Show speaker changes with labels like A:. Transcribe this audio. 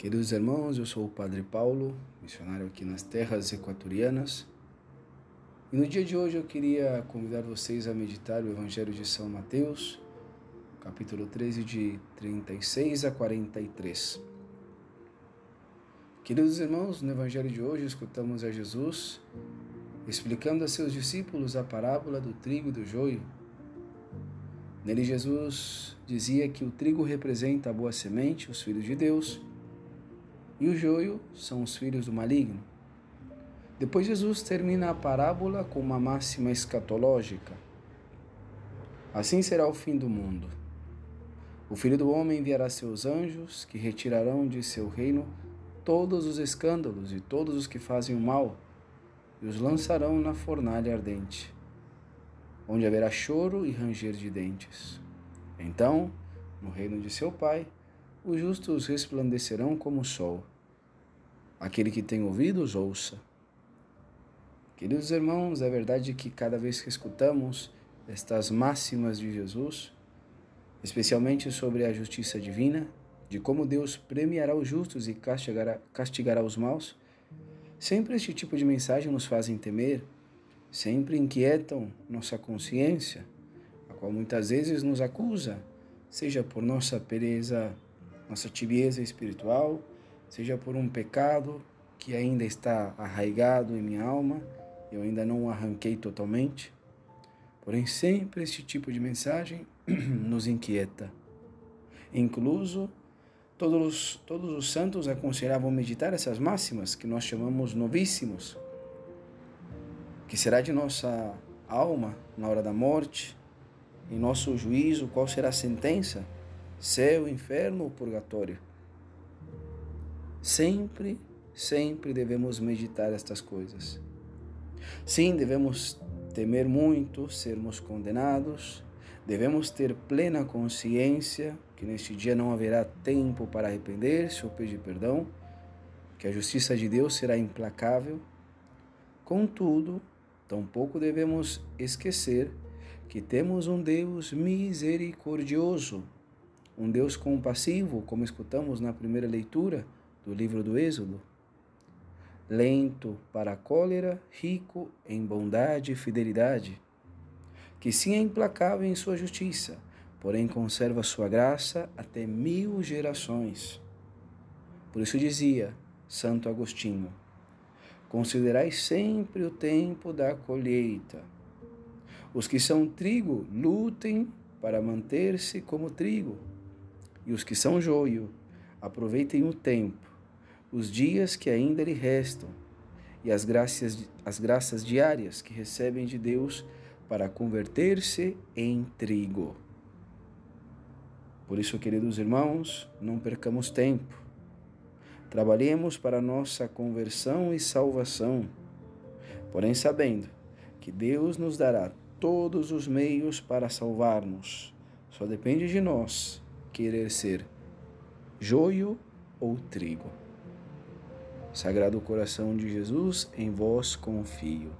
A: Queridos irmãos, eu sou o Padre Paulo, missionário aqui nas terras equatorianas. E no dia de hoje eu queria convidar vocês a meditar o Evangelho de São Mateus, capítulo 13, de 36 a 43. Queridos irmãos, no Evangelho de hoje escutamos a Jesus explicando a seus discípulos a parábola do trigo e do joio. Nele, Jesus dizia que o trigo representa a boa semente, os filhos de Deus, e o joio são os filhos do maligno. Depois Jesus termina a parábola com uma máxima escatológica. Assim será o fim do mundo. O Filho do Homem enviará seus anjos, que retirarão de seu reino todos os escândalos e todos os que fazem o mal, e os lançarão na fornalha ardente, onde haverá choro e ranger de dentes. Então, no reino de seu Pai, os justos resplandecerão como o sol. Aquele que tem ouvidos, ouça. Queridos irmãos, é verdade que cada vez que escutamos estas máximas de Jesus, especialmente sobre a justiça divina, de como Deus premiará os justos e castigará, castigará os maus, sempre este tipo de mensagem nos fazem temer, sempre inquietam nossa consciência, a qual muitas vezes nos acusa, seja por nossa pereza nossa tibieza espiritual, seja por um pecado que ainda está arraigado em minha alma, eu ainda não o arranquei totalmente. Porém, sempre este tipo de mensagem nos inquieta. Incluso, todos os, todos os santos aconselhavam meditar essas máximas que nós chamamos novíssimos, que será de nossa alma na hora da morte, em nosso juízo, qual será a sentença céu, inferno ou purgatório. Sempre, sempre devemos meditar estas coisas. Sim, devemos temer muito sermos condenados, devemos ter plena consciência que neste dia não haverá tempo para arrepender-se ou pedir perdão, que a justiça de Deus será implacável. Contudo, tampouco devemos esquecer que temos um Deus misericordioso um Deus compassivo, como escutamos na primeira leitura do livro do Êxodo, lento para a cólera, rico em bondade e fidelidade, que sim é implacável em sua justiça, porém conserva sua graça até mil gerações. Por isso dizia Santo Agostinho: Considerai sempre o tempo da colheita. Os que são trigo lutem para manter-se como trigo e os que são joio, aproveitem o tempo, os dias que ainda lhe restam, e as graças, as graças diárias que recebem de Deus para converter-se em trigo. Por isso, queridos irmãos, não percamos tempo. Trabalhemos para nossa conversão e salvação, porém sabendo que Deus nos dará todos os meios para salvar-nos. Só depende de nós querer ser joio ou trigo. Sagrado coração de Jesus, em vós confio.